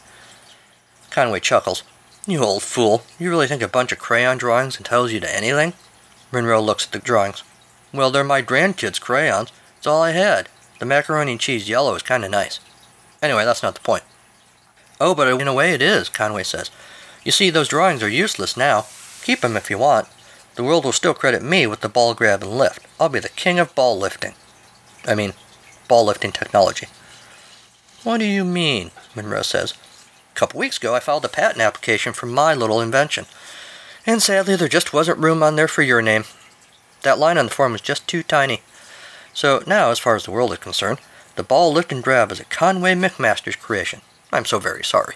Conway chuckles. You old fool. You really think a bunch of crayon drawings entitles you to anything? Monroe looks at the drawings. Well, they're my grandkids' crayons. It's all I had. The macaroni and cheese yellow is kind of nice. Anyway, that's not the point. Oh, but in a way it is, Conway says. You see, those drawings are useless now. Keep 'em if you want. The world will still credit me with the ball grab and lift. I'll be the king of ball lifting. I mean, ball lifting technology. What do you mean? Monroe says. A couple weeks ago, I filed a patent application for my little invention. And sadly, there just wasn't room on there for your name. That line on the form was just too tiny. So now, as far as the world is concerned, the ball lift and grab is a Conway McMaster's creation. I'm so very sorry.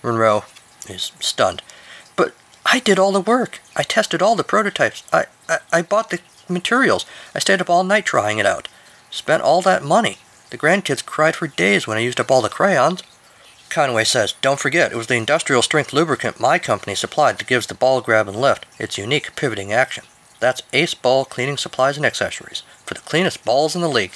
Monroe is stunned. But I did all the work. I tested all the prototypes. I, I, I bought the materials. I stayed up all night trying it out. Spent all that money. The grandkids cried for days when I used up all the crayons. Conway says, Don't forget, it was the industrial strength lubricant my company supplied that gives the ball grab and lift its unique pivoting action. That's Ace Ball Cleaning Supplies and Accessories, for the cleanest balls in the league.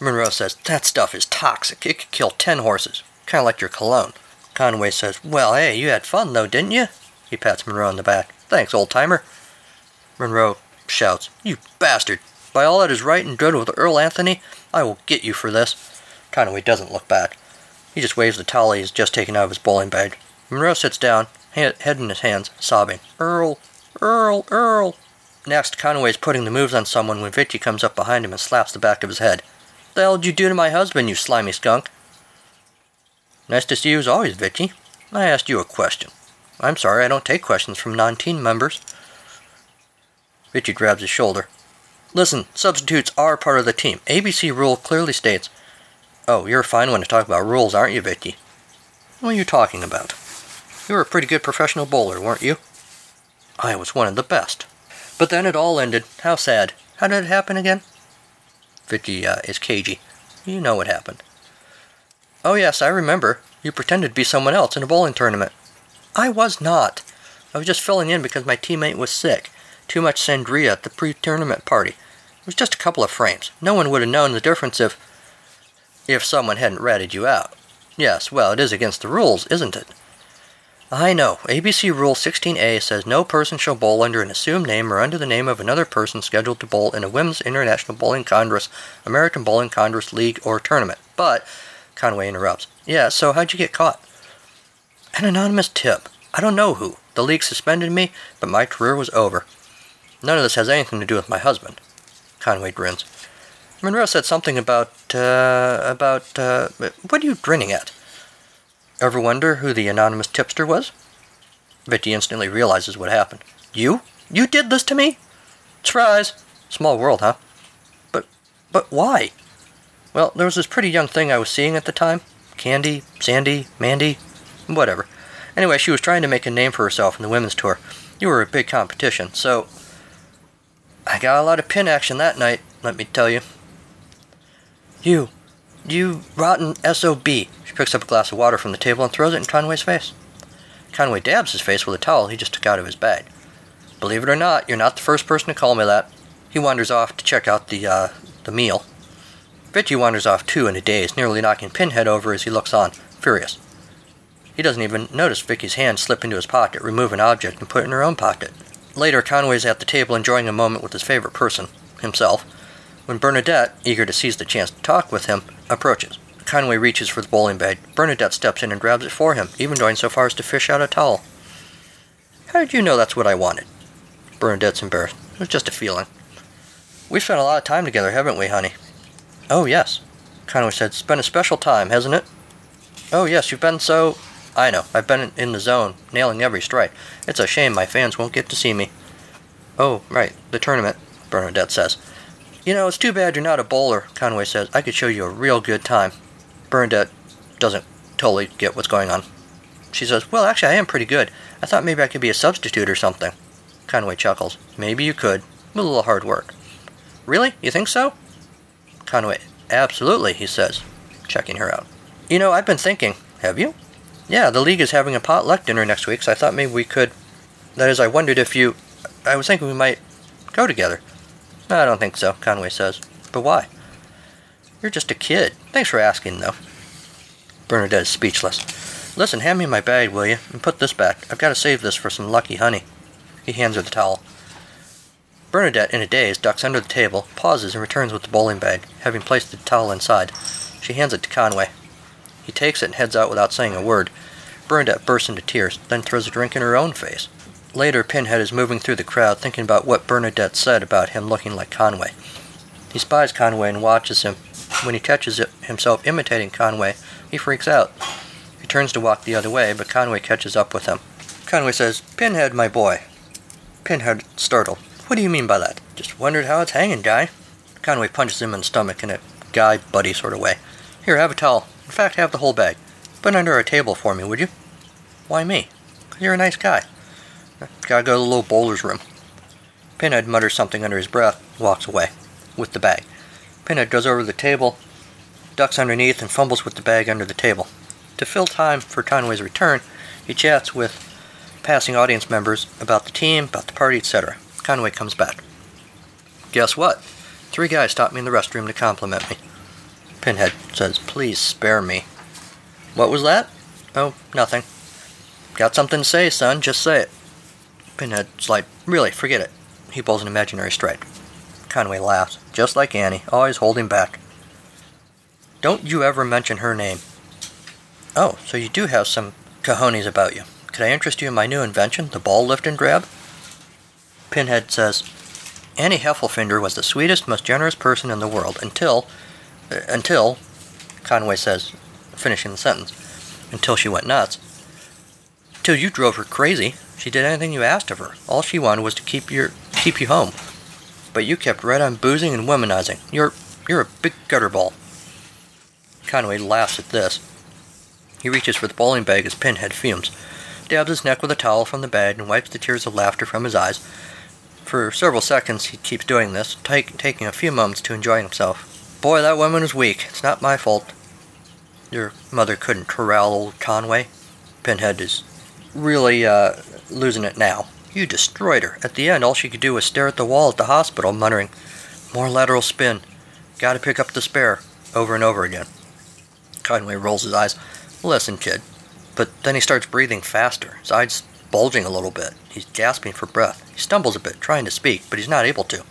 Monroe says, That stuff is toxic. It could kill ten horses. Kind of like your cologne. Conway says, Well, hey, you had fun though, didn't you? He pats Monroe on the back. Thanks, old timer. Monroe shouts, You bastard! By all that is right and good with Earl Anthony, I will get you for this. Conway doesn't look back. He just waves the towel he's just taken out of his bowling bag. Monroe sits down, head in his hands, sobbing. Earl, Earl, Earl. Next, Conway is putting the moves on someone when Vicky comes up behind him and slaps the back of his head. The hell'd you do to my husband, you slimy skunk? Nice to see you as always, Vicky. I asked you a question. I'm sorry, I don't take questions from non-team members. Vicky grabs his shoulder. Listen, substitutes are part of the team. ABC rule clearly states Oh, you're a fine one to talk about rules, aren't you, Vicky? What are you talking about? You were a pretty good professional bowler, weren't you? I was one of the best. But then it all ended. How sad. How did it happen again? Vicky uh, is cagey. You know what happened. Oh, yes, I remember. You pretended to be someone else in a bowling tournament. I was not. I was just filling in because my teammate was sick. Too much sangria at the pre tournament party. It was just a couple of frames. No one would have known the difference if if someone hadn't ratted you out. Yes, well, it is against the rules, isn't it? I know. ABC Rule 16A says no person shall bowl under an assumed name or under the name of another person scheduled to bowl in a Women's International Bowling Congress, American Bowling Congress League, or tournament. But, Conway interrupts. Yeah, so how'd you get caught? An anonymous tip. I don't know who. The league suspended me, but my career was over. None of this has anything to do with my husband. Conway grins. Monroe said something about, uh, about, uh, what are you grinning at? Ever wonder who the anonymous tipster was? Vicky instantly realizes what happened. You? You did this to me? Surprise! Small world, huh? But, but why? Well, there was this pretty young thing I was seeing at the time. Candy, Sandy, Mandy, whatever. Anyway, she was trying to make a name for herself in the women's tour. You were a big competition, so I got a lot of pin action that night, let me tell you. You, you rotten SOB. She picks up a glass of water from the table and throws it in Conway's face. Conway dabs his face with a towel he just took out of his bag. Believe it or not, you're not the first person to call me that. He wanders off to check out the, uh, the meal. Vicky wanders off too in a daze, nearly knocking Pinhead over as he looks on, furious. He doesn't even notice Vicky's hand slip into his pocket, remove an object, and put it in her own pocket. Later, Conway's at the table enjoying a moment with his favorite person, himself, when Bernadette, eager to seize the chance to talk with him, approaches. Conway reaches for the bowling bag. Bernadette steps in and grabs it for him, even going so far as to fish out a towel. How did you know that's what I wanted? Bernadette's embarrassed. It was just a feeling. We've spent a lot of time together, haven't we, honey? Oh, yes. Conway said, It's been a special time, hasn't it? Oh, yes, you've been so. I know. I've been in the zone, nailing every strike. It's a shame my fans won't get to see me. Oh, right, the tournament, Bernadette says. You know, it's too bad you're not a bowler, Conway says. I could show you a real good time. Bernadette doesn't totally get what's going on. She says, Well, actually, I am pretty good. I thought maybe I could be a substitute or something. Conway chuckles. Maybe you could, with a little hard work. Really? You think so? Conway, absolutely, he says, checking her out. You know, I've been thinking. Have you? Yeah, the league is having a potluck dinner next week, so I thought maybe we could. That is, I wondered if you. I was thinking we might go together. I don't think so, Conway says. But why? You're just a kid. Thanks for asking, though. Bernadette is speechless. Listen, hand me my bag, will you? And put this back. I've got to save this for some lucky honey. He hands her the towel. Bernadette, in a daze, ducks under the table, pauses, and returns with the bowling bag, having placed the towel inside. She hands it to Conway. He takes it and heads out without saying a word. Bernadette bursts into tears, then throws a drink in her own face. Later, Pinhead is moving through the crowd, thinking about what Bernadette said about him looking like Conway. He spies Conway and watches him. When he catches himself imitating Conway, he freaks out. He turns to walk the other way, but Conway catches up with him. Conway says, Pinhead, my boy. Pinhead, startled. What do you mean by that? Just wondered how it's hanging, guy. Conway punches him in the stomach in a guy buddy sort of way. Here, have a towel. In fact, have the whole bag. Put it under a table for me, would you? Why me? 'Cause you're a nice guy. Gotta go to the little bowler's room. Pinhead mutters something under his breath, walks away with the bag. Pinhead goes over to the table, ducks underneath, and fumbles with the bag under the table. To fill time for Conway's return, he chats with passing audience members about the team, about the party, etc. Conway comes back. Guess what? Three guys stopped me in the restroom to compliment me. Pinhead says, Please spare me. What was that? Oh, nothing. Got something to say, son, just say it. Pinhead's like, Really, forget it. He pulls an imaginary strike. Conway laughs, just like Annie, always holding back. Don't you ever mention her name. Oh, so you do have some cojones about you. Could I interest you in my new invention, the ball lift and grab? Pinhead says, Annie Heffelfinger was the sweetest, most generous person in the world until, uh, until, Conway says, finishing the sentence, until she went nuts. Till you drove her crazy. She did anything you asked of her. All she wanted was to keep your keep you home. But you kept right on boozing and womanizing. You're you're a big gutter ball. Conway laughs at this. He reaches for the bowling bag as Pinhead fumes, dabs his neck with a towel from the bag, and wipes the tears of laughter from his eyes. For several seconds he keeps doing this, take, taking a few moments to enjoy himself. Boy, that woman was weak. It's not my fault. Your mother couldn't corral old Conway. Pinhead is really uh, losing it now. You destroyed her. At the end, all she could do was stare at the wall at the hospital, muttering, More lateral spin. Gotta pick up the spare. Over and over again. Conway rolls his eyes. Listen, kid. But then he starts breathing faster, his eyes bulging a little bit. He's gasping for breath. He stumbles a bit, trying to speak, but he's not able to.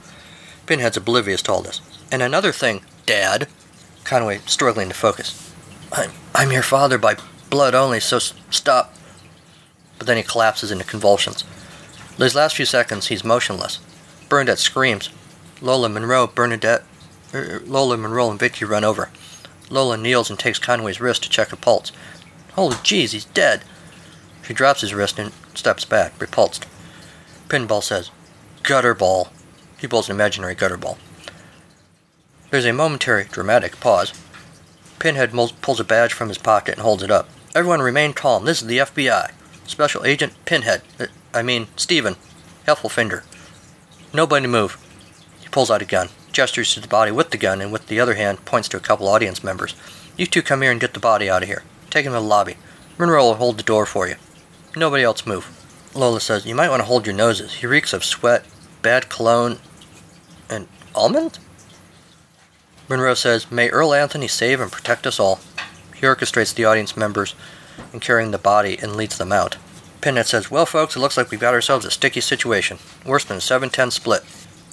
Pinhead's oblivious to all this. And another thing, Dad. Conway struggling to focus. I'm, I'm your father by blood only, so s- stop. But then he collapses into convulsions. These last few seconds, he's motionless. Bernadette screams. Lola Monroe, Bernadette, er, Lola Monroe and Vicky run over. Lola kneels and takes Conway's wrist to check a pulse. Holy jeez, he's dead. She drops his wrist and steps back, repulsed. Pinball says, Gutter ball. He pulls an imaginary gutter ball. There's a momentary, dramatic pause. Pinhead pulls a badge from his pocket and holds it up. Everyone remain calm. This is the FBI. Special Agent Pinhead. Uh, I mean, Stephen. Heffelfinger. Nobody move. He pulls out a gun, gestures to the body with the gun, and with the other hand points to a couple audience members. You two come here and get the body out of here. Take him to the lobby. Monroe will hold the door for you. Nobody else move. Lola says, You might want to hold your noses. He reeks of sweat, bad cologne, and almond? Monroe says, May Earl Anthony save and protect us all. He orchestrates the audience members in carrying the body and leads them out. Pinhead says, Well, folks, it looks like we've got ourselves a sticky situation. Worse than a 710 split.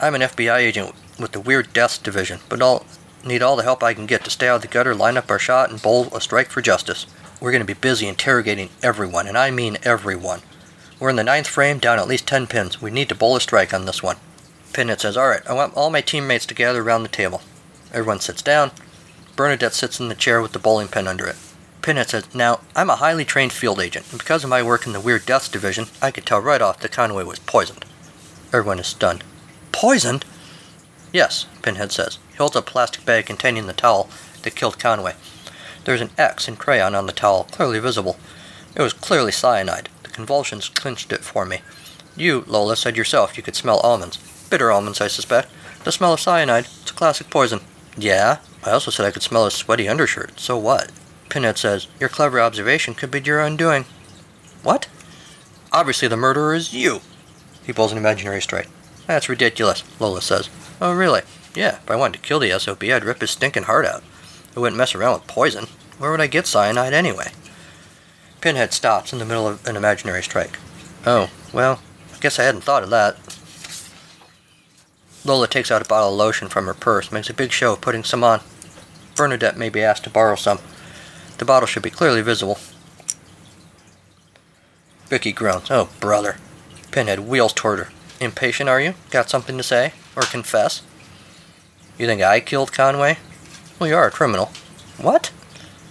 I'm an FBI agent with the Weird Deaths Division, but I'll need all the help I can get to stay out of the gutter, line up our shot, and bowl a strike for justice. We're going to be busy interrogating everyone, and I mean everyone. We're in the ninth frame, down at least 10 pins. We need to bowl a strike on this one. Pinhead says, All right, I want all my teammates to gather around the table. Everyone sits down. Bernadette sits in the chair with the bowling pin under it. Pinhead says, Now, I'm a highly trained field agent, and because of my work in the Weird Deaths Division, I could tell right off that Conway was poisoned. Everyone is stunned. Poisoned? Yes, Pinhead says. He holds a plastic bag containing the towel that killed Conway. There's an X in crayon on the towel, clearly visible. It was clearly cyanide. The convulsions clinched it for me. You, Lola, said yourself you could smell almonds. Bitter almonds, I suspect. The smell of cyanide. It's a classic poison. Yeah? I also said I could smell a sweaty undershirt. So what? Pinhead says, Your clever observation could be your undoing. What? Obviously the murderer is you. He pulls an imaginary strike. That's ridiculous, Lola says. Oh, really? Yeah, if I wanted to kill the SOB, I'd rip his stinking heart out. I wouldn't mess around with poison. Where would I get cyanide anyway? Pinhead stops in the middle of an imaginary strike. Oh, well, I guess I hadn't thought of that. Lola takes out a bottle of lotion from her purse, makes a big show of putting some on. Bernadette may be asked to borrow some. The bottle should be clearly visible. Vicky groans. Oh, brother. Pinhead wheels toward her. Impatient, are you? Got something to say? Or confess? You think I killed Conway? Well, you are a criminal. What?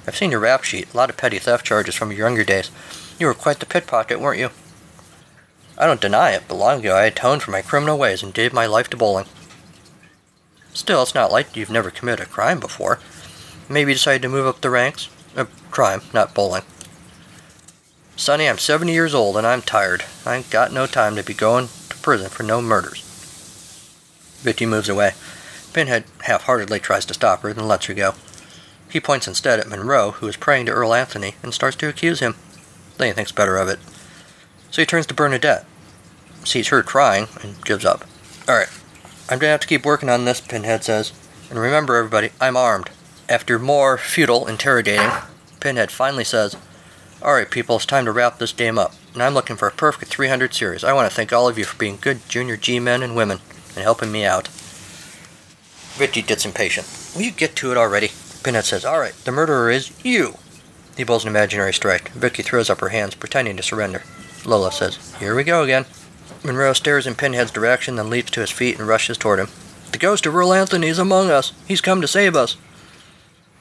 I've seen your rap sheet. A lot of petty theft charges from your younger days. You were quite the pickpocket, weren't you? I don't deny it, but long ago I atoned for my criminal ways and gave my life to bowling. Still, it's not like you've never committed a crime before. Maybe you decided to move up the ranks? A crime, not bowling. Sonny, I'm 70 years old and I'm tired. I ain't got no time to be going to prison for no murders. Vicky moves away. Pinhead half-heartedly tries to stop her, then lets her go. He points instead at Monroe, who is praying to Earl Anthony, and starts to accuse him. Then he thinks better of it. So he turns to Bernadette, sees her crying, and gives up. Alright, I'm gonna have to keep working on this, Pinhead says. And remember, everybody, I'm armed. After more futile interrogating, Pinhead finally says, Alright, people, it's time to wrap this game up. And I'm looking for a perfect 300 series. I want to thank all of you for being good junior G men and women and helping me out. Richie gets impatient. Will you get to it already? Pinhead says, Alright, the murderer is you. He bowls an imaginary strike. Vicky throws up her hands, pretending to surrender. Lola says, Here we go again. Monroe stares in Pinhead's direction, then leaps to his feet and rushes toward him. The ghost of Earl Anthony is among us. He's come to save us.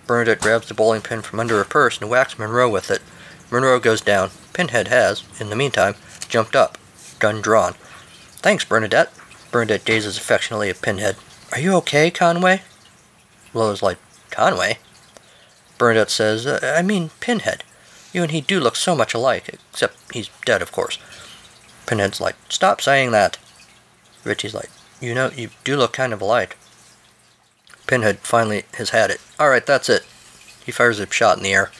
Bernadette grabs the bowling pin from under her purse and whacks Monroe with it. Monroe goes down. Pinhead has, in the meantime, jumped up, gun drawn. Thanks, Bernadette. Bernadette gazes affectionately at Pinhead. Are you okay, Conway? Lola's like, Conway? Bernadette says, "Uh, I mean Pinhead. You and he do look so much alike, except he's dead, of course. Pinhead's like, Stop saying that. Richie's like, You know, you do look kind of alike. Pinhead finally has had it. Alright, that's it. He fires a shot in the air.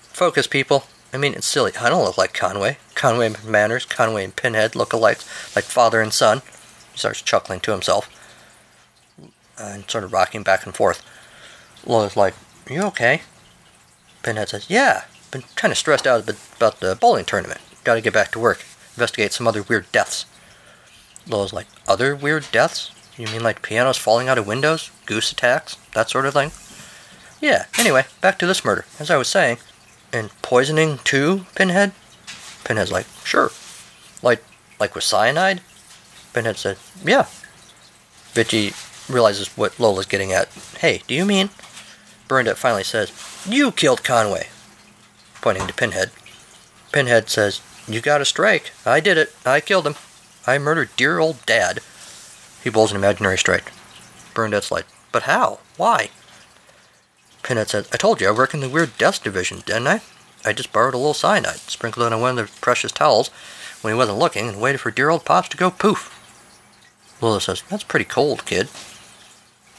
Focus, people. I mean, it's silly. I don't look like Conway. Conway Manners, Conway and Pinhead look alike, like father and son. He starts chuckling to himself and sort of rocking back and forth. Lola's like, Are you okay? Pinhead says, Yeah, been kind of stressed out about the bowling tournament. Gotta get back to work, investigate some other weird deaths. Lola's like, Other weird deaths? You mean like pianos falling out of windows? Goose attacks? That sort of thing? Yeah, anyway, back to this murder. As I was saying, and poisoning too, Pinhead? Pinhead's like, Sure. Like, like with cyanide? Pinhead said, Yeah. Vicky realizes what Lola's getting at. Hey, do you mean? Bernadette finally says, You killed Conway. Pointing to Pinhead. Pinhead says, You got a strike. I did it. I killed him. I murdered dear old dad. He bowls an imaginary strike. Bernadette's like, But how? Why? Pinhead says, I told you I work in the Weird Deaths Division, didn't I? I just borrowed a little cyanide, sprinkled it on one of the precious towels when he wasn't looking, and waited for dear old Pops to go poof. Lola says, That's pretty cold, kid.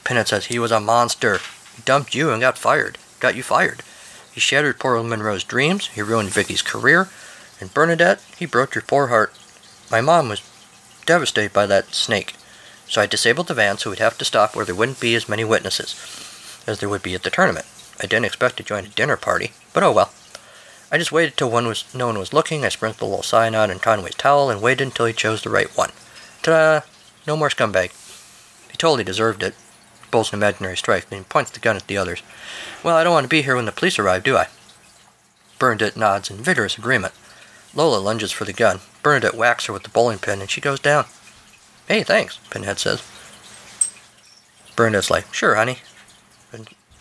Pinhead says, He was a monster. He dumped you and got fired. Got you fired. He shattered poor Monroe's dreams. He ruined Vicky's career. And Bernadette, he broke your poor heart. My mom was devastated by that snake, so I disabled the van so we'd have to stop where there wouldn't be as many witnesses as there would be at the tournament. I didn't expect to join a dinner party, but oh well. I just waited till one was, no one was looking. I sprinkled a little cyanide on Conway's towel and waited until he chose the right one. Ta-da! No more scumbag. He totally deserved it. Pulls an imaginary strike, then he points the gun at the others. Well, I don't want to be here when the police arrive, do I? Bernadette nods in vigorous agreement. Lola lunges for the gun. Bernadette whacks her with the bowling pin, and she goes down. Hey, thanks, Pinhead says. Bernadette's like, sure, honey.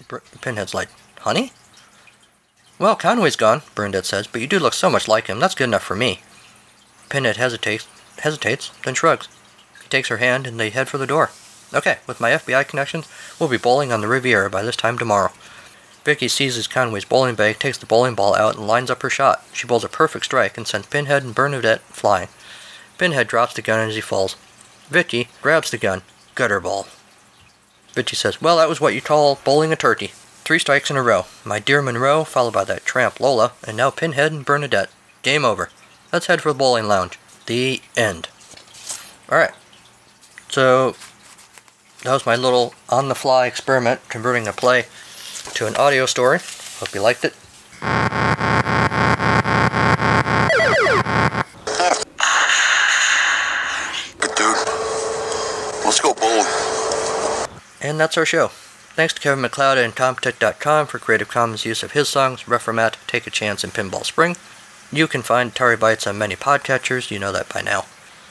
Br- Pinhead's like, honey? Well, Conway's gone, Bernadette says, but you do look so much like him. That's good enough for me. Pinhead hesitates, hesitates, then shrugs. He takes her hand, and they head for the door. Okay, with my FBI connections, we'll be bowling on the Riviera by this time tomorrow. Vicky seizes Conway's bowling bag, takes the bowling ball out, and lines up her shot. She bowls a perfect strike and sends Pinhead and Bernadette flying. Pinhead drops the gun as he falls. Vicky grabs the gun. Gutter ball. Vicky says, Well, that was what you call bowling a turkey. Three strikes in a row. My dear Monroe, followed by that tramp Lola, and now Pinhead and Bernadette. Game over. Let's head for the bowling lounge. The end. Alright. So, that was my little on the fly experiment converting a play to an audio story. Hope you liked it. Good dude. Let's go bowling. And that's our show. Thanks to Kevin MacLeod and Incompetech.com for Creative Commons use of his songs, Reformat, Take a Chance, and Pinball Spring. You can find Atari Bytes on many podcatchers, you know that by now.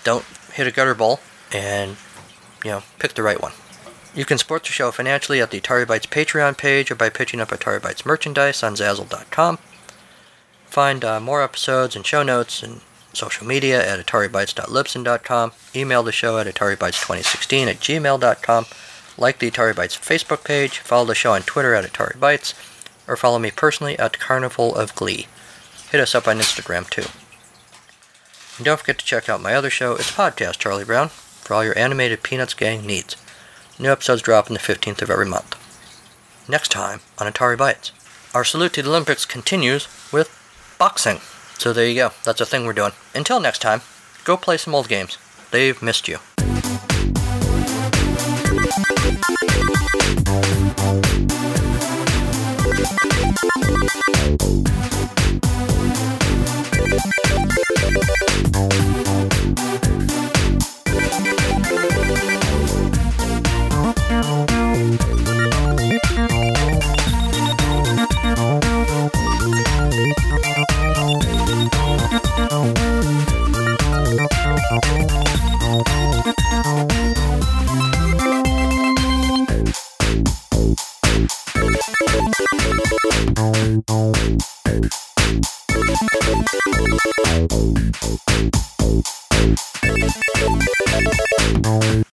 Don't hit a gutter ball and, you know, pick the right one. You can support the show financially at the Atari Bytes Patreon page or by pitching up Atari Bytes merchandise on Zazzle.com. Find uh, more episodes and show notes and social media at AtariBytes.Libsyn.com. Email the show at AtariBytes2016 at gmail.com. Like the Atari Bytes Facebook page. Follow the show on Twitter at Atari Bytes. Or follow me personally at Carnival of Glee. Hit us up on Instagram too. And don't forget to check out my other show, it's Podcast Charlie Brown, for all your animated Peanuts gang needs. New episodes drop on the 15th of every month. Next time on Atari Bytes. Our salute to the Olympics continues with boxing. So there you go. That's a thing we're doing. Until next time, go play some old games. They've missed you. Thank Thank you.